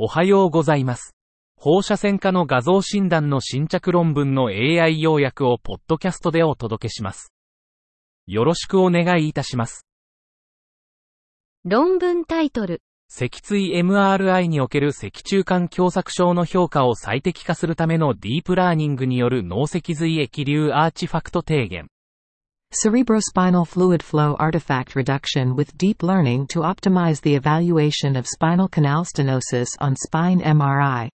おはようございます。放射線科の画像診断の新着論文の AI 要約をポッドキャストでお届けします。よろしくお願いいたします。論文タイトル、脊椎 MRI における脊柱管狭窄症の評価を最適化するためのディープラーニングによる脳脊髄液流アーチファクト低減。Cerebrospinal fluid flow artifact reduction with deep learning to optimize the evaluation of spinal canal stenosis on spine MRI.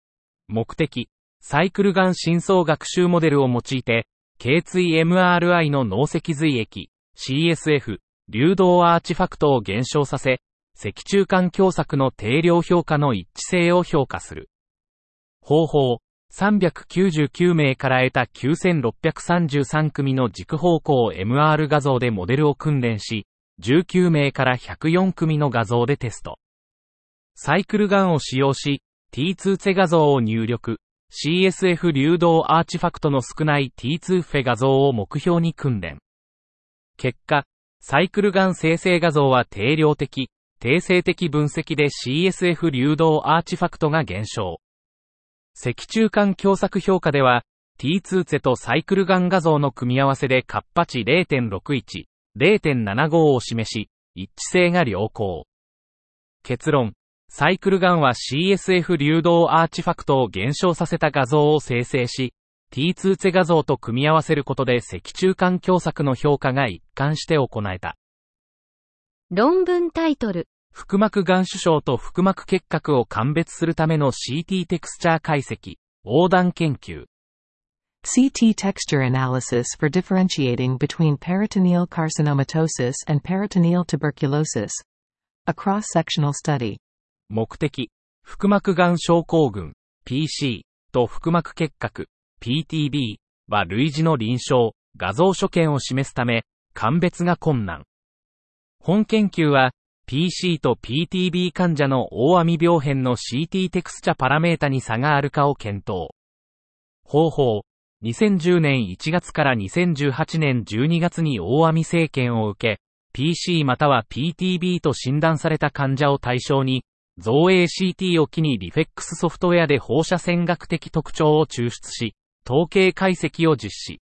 目的、サイクルガン深層学習モデルを用いて、頸椎 MRI の脳脊髄液、CSF、流動アーチファクトを減少させ、脊柱管狭窄の定量評価の一致性を評価する。方法、399名から得た9633組の軸方向 MR 画像でモデルを訓練し、19名から104組の画像でテスト。サイクルガンを使用し、T2 ツェ画像を入力、CSF 流動アーチファクトの少ない T2 フェ画像を目標に訓練。結果、サイクルガン生成画像は定量的、定性的分析で CSF 流動アーチファクトが減少。脊柱管狭窄評価では、T2 ツェとサイクルガン画像の組み合わせでカッパ値0.61、0.75を示し、一致性が良好。結論、サイクルガンは CSF 流動アーチファクトを減少させた画像を生成し、T2 ツェ画像と組み合わせることで脊柱管狭窄の評価が一貫して行えた。論文タイトル、腹膜眼腫症と腹膜結核を鑑別するための CT テクスチャー解析、横断研究。CT texture analysis for differentiating between peritoneal carcinomatosis and peritoneal tuberculosis. A cross-sectional study. 目的、腹膜眼症候群、PC と腹膜結核、PTB は類似の臨床、画像所見を示すため、鑑別が困難。本研究は、PC と PTB 患者の大網病変の CT テクスチャパラメータに差があるかを検討。方法、2010年1月から2018年12月に大網生検を受け、PC または PTB と診断された患者を対象に、造影 CT を機にリフェックスソフトウェアで放射線学的特徴を抽出し、統計解析を実施。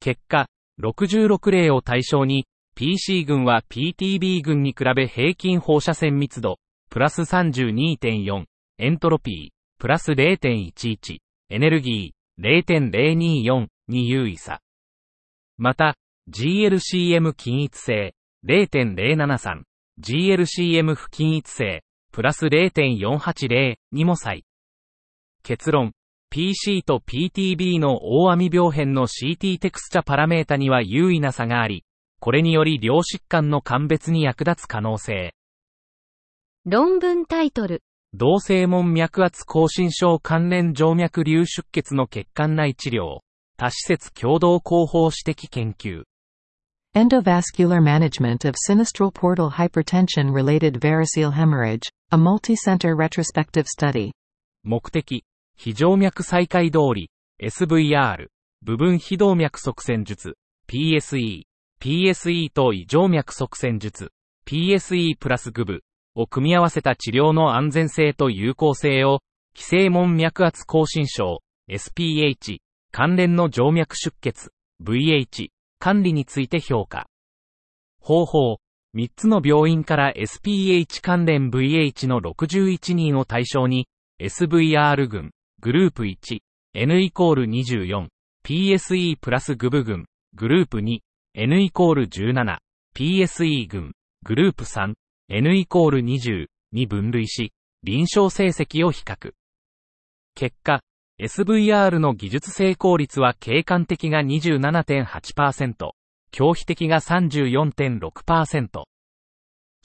結果、66例を対象に、PC 群は PTB 群に比べ平均放射線密度、プラス32.4、エントロピー、プラス0.11、エネルギー、0.024に優位さ。また、GLCM 均一性、0.073、GLCM 不均一性、プラス0.480にも差異。結論、PC と PTB の大網病変の CT テクスチャパラメータには優位な差があり、これにより両疾患の鑑別に役立つ可能性。論文タイトル、同性門脈圧亢進症関連静脈流出血の血管内治療、多施設共同広報指摘研究。Endovascular management of sinistral portal hypertension related variceal hemorrhage. A multi-center retrospective study. 目的、非静脈再開通り、SVR、部分非動脈側線術、PSE、PSE と異静脈側線術、PSE プラスグ部を組み合わせた治療の安全性と有効性を、気性門脈圧亢進症、SPH、関連の静脈出血、VH、管理について評価。方法、3つの病院から SPH 関連 VH の61人を対象に、SVR 群、グループ1、N イコール24、PSE プラスグ部群、グループ2、N イコール17、PSE 群、グループ3、N イコール20に分類し、臨床成績を比較。結果、SVR の技術成功率は景観的が27.8%、狂皮的が34.6%。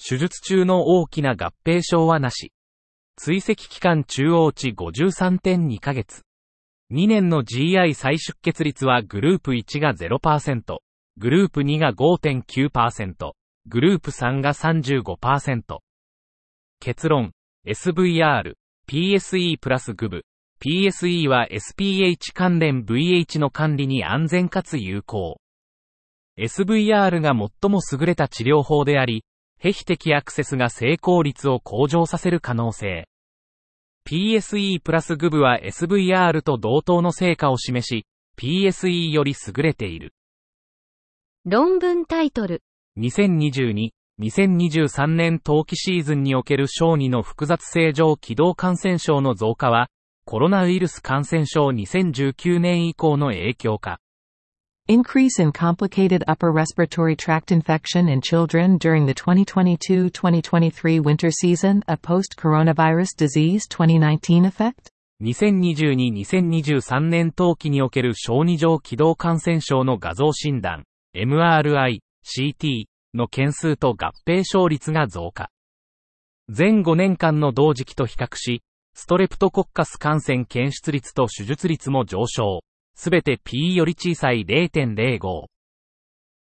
手術中の大きな合併症はなし。追跡期間中央値53.2ヶ月。2年の GI 再出血率はグループ1が0%、グループ2が5.9%、グループ3が35%。結論、SVR、PSE プラスグ部、PSE は SPH 関連 VH の管理に安全かつ有効。SVR が最も優れた治療法であり、ヘヒ的アクセスが成功率を向上させる可能性。PSE プラスグ部は SVR と同等の成果を示し、PSE より優れている。論文タイトル。2022、2023年冬季シーズンにおける小児の複雑性上気道感染症の増加は、コロナウイルス感染症2019年以降の影響か。Increase in complicated upper respiratory tract infection in children during the 2022-2023 winter season, a post-coronavirus disease 2019 effect? 2022-2023年冬季における小児上気道感染症の画像診断、MRI、CT の件数と合併勝率が増加。全5年間の同時期と比較し、ストレプトコッカス感染検出率と手術率も上昇。すべて P より小さい0.05。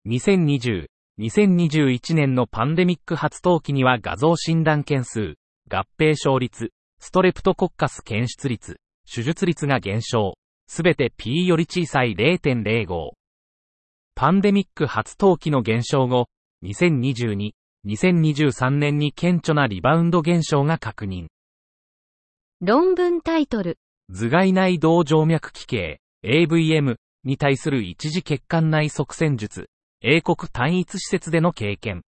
2020、2021年のパンデミック初冬季には画像診断件数、合併勝率、ストレプトコッカス検出率、手術率が減少。すべて P より小さい0.05。パンデミック初冬季の減少後、2022、2023年に顕著なリバウンド減少が確認。論文タイトル。頭蓋内動静脈器系、AVM に対する一時血管内側栓術、英国単一施設での経験。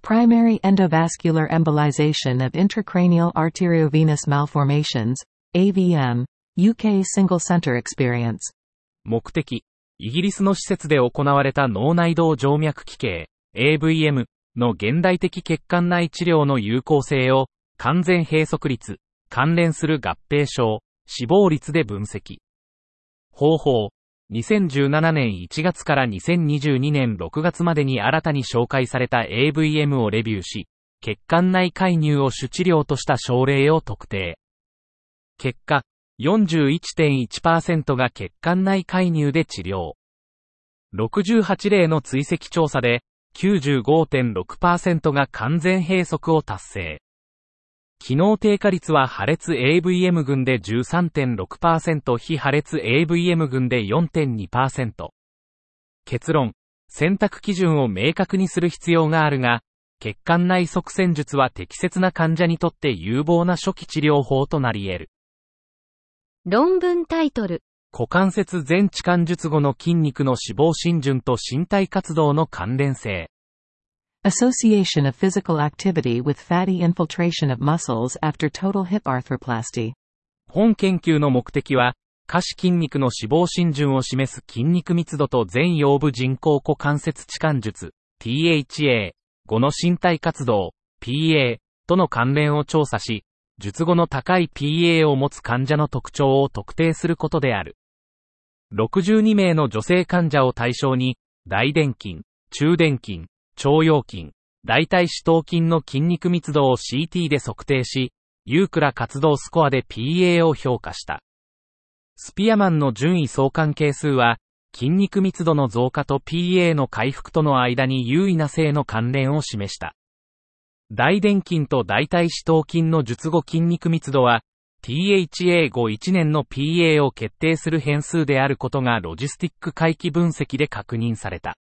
Primary endovascular embolization of intracranial arteriovenous malformations, AVM, UK single center experience. 目的、イギリスの施設で行われた脳内動静脈器系、AVM の現代的血管内治療の有効性を、完全閉塞率、関連する合併症、死亡率で分析。方法、2017年1月から2022年6月までに新たに紹介された AVM をレビューし、血管内介入を主治療とした症例を特定。結果、41.1%が血管内介入で治療。68例の追跡調査で、95.6%が完全閉塞を達成。機能低下率は破裂 AVM 群で13.6%非破裂 AVM 群で4.2%。結論、選択基準を明確にする必要があるが、血管内側栓術は適切な患者にとって有望な初期治療法となり得る。論文タイトル。股関節全置換術後の筋肉の脂肪浸潤と身体活動の関連性。Association of physical activity with fatty infiltration of muscles after total hip arthroplasty. 本研究の目的は、下肢筋肉の脂肪浸潤を示す筋肉密度と全腰部人工股関節置換術、THA、後の身体活動、PA、との関連を調査し、術後の高い PA を持つ患者の特徴を特定することである。62名の女性患者を対象に、大臀筋、中臀筋、腸腰筋、大腿四頭筋の筋肉密度を CT で測定し、ユークラ活動スコアで PA を評価した。スピアマンの順位相関係数は、筋肉密度の増加と PA の回復との間に優位な性の関連を示した。大臀筋と大腿四頭筋の術後筋肉密度は、THA 後1年の PA を決定する変数であることがロジスティック回帰分析で確認された。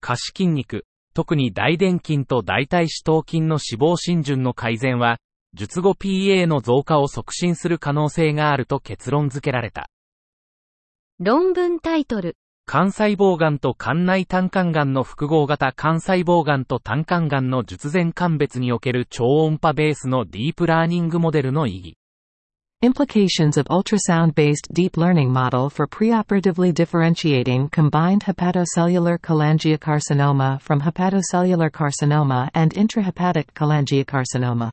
下肢筋肉、特に大臀筋と大腿四頭筋の脂肪浸潤の改善は、術後 PA の増加を促進する可能性があると結論付けられた。論文タイトル。肝細胞癌と肝内胆管癌の複合型肝細胞癌と胆管癌の術前鑑別における超音波ベースのディープラーニングモデルの意義。Implications of ultrasound-based deep learning model for preoperatively differentiating combined hepatocellular cholangiocarcinoma from hepatocellular carcinoma and intrahepatic cholangiocarcinoma.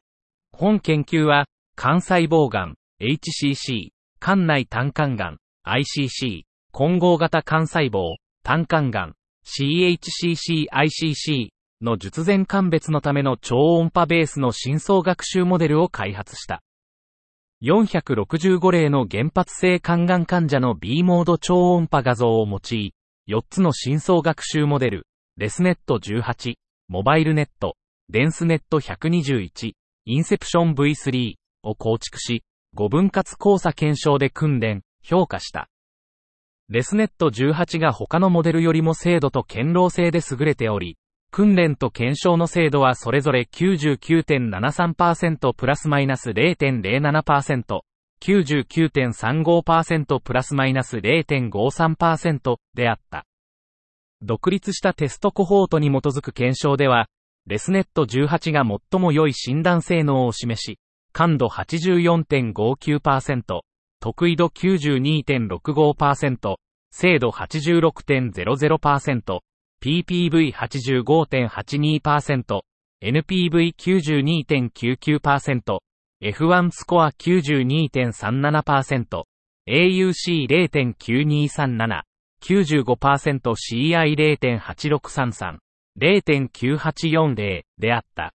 本研究は、肝細胞癌、HCC、肝内胆管癌、ICC、混合型肝細胞、胆管癌、CHCC-ICC の術前鑑別のための超音波ベースの深層学習モデルを開発した。465例の原発性肝がん患者の B モード超音波画像を用い、4つの深層学習モデル、レスネット18、モバイルネット、デンスネット121、インセプション V3 を構築し、5分割交差検証で訓練、評価した。レスネット18が他のモデルよりも精度と堅牢性で優れており、訓練と検証の精度はそれぞれ99.73%プラスマイナス0.07%、99.35%プラスマイナス0.53%であった。独立したテストコホートに基づく検証では、レスネット18が最も良い診断性能を示し、感度84.59%、得意度92.65%、精度86.00%、PPV85.82%、NPV92.99%、F1 スコア92.37%、AUC0.9237、95%CI0.8633、0.9840であった。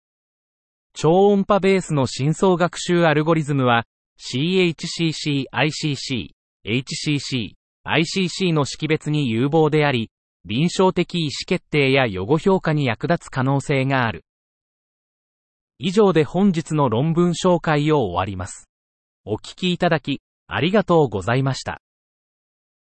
超音波ベースの深層学習アルゴリズムは、CHCC、ICC、HCC、ICC の識別に有望であり、臨床的意思決定や予後評価に役立つ可能性がある。以上で本日の論文紹介を終わります。お聞きいただき、ありがとうございました。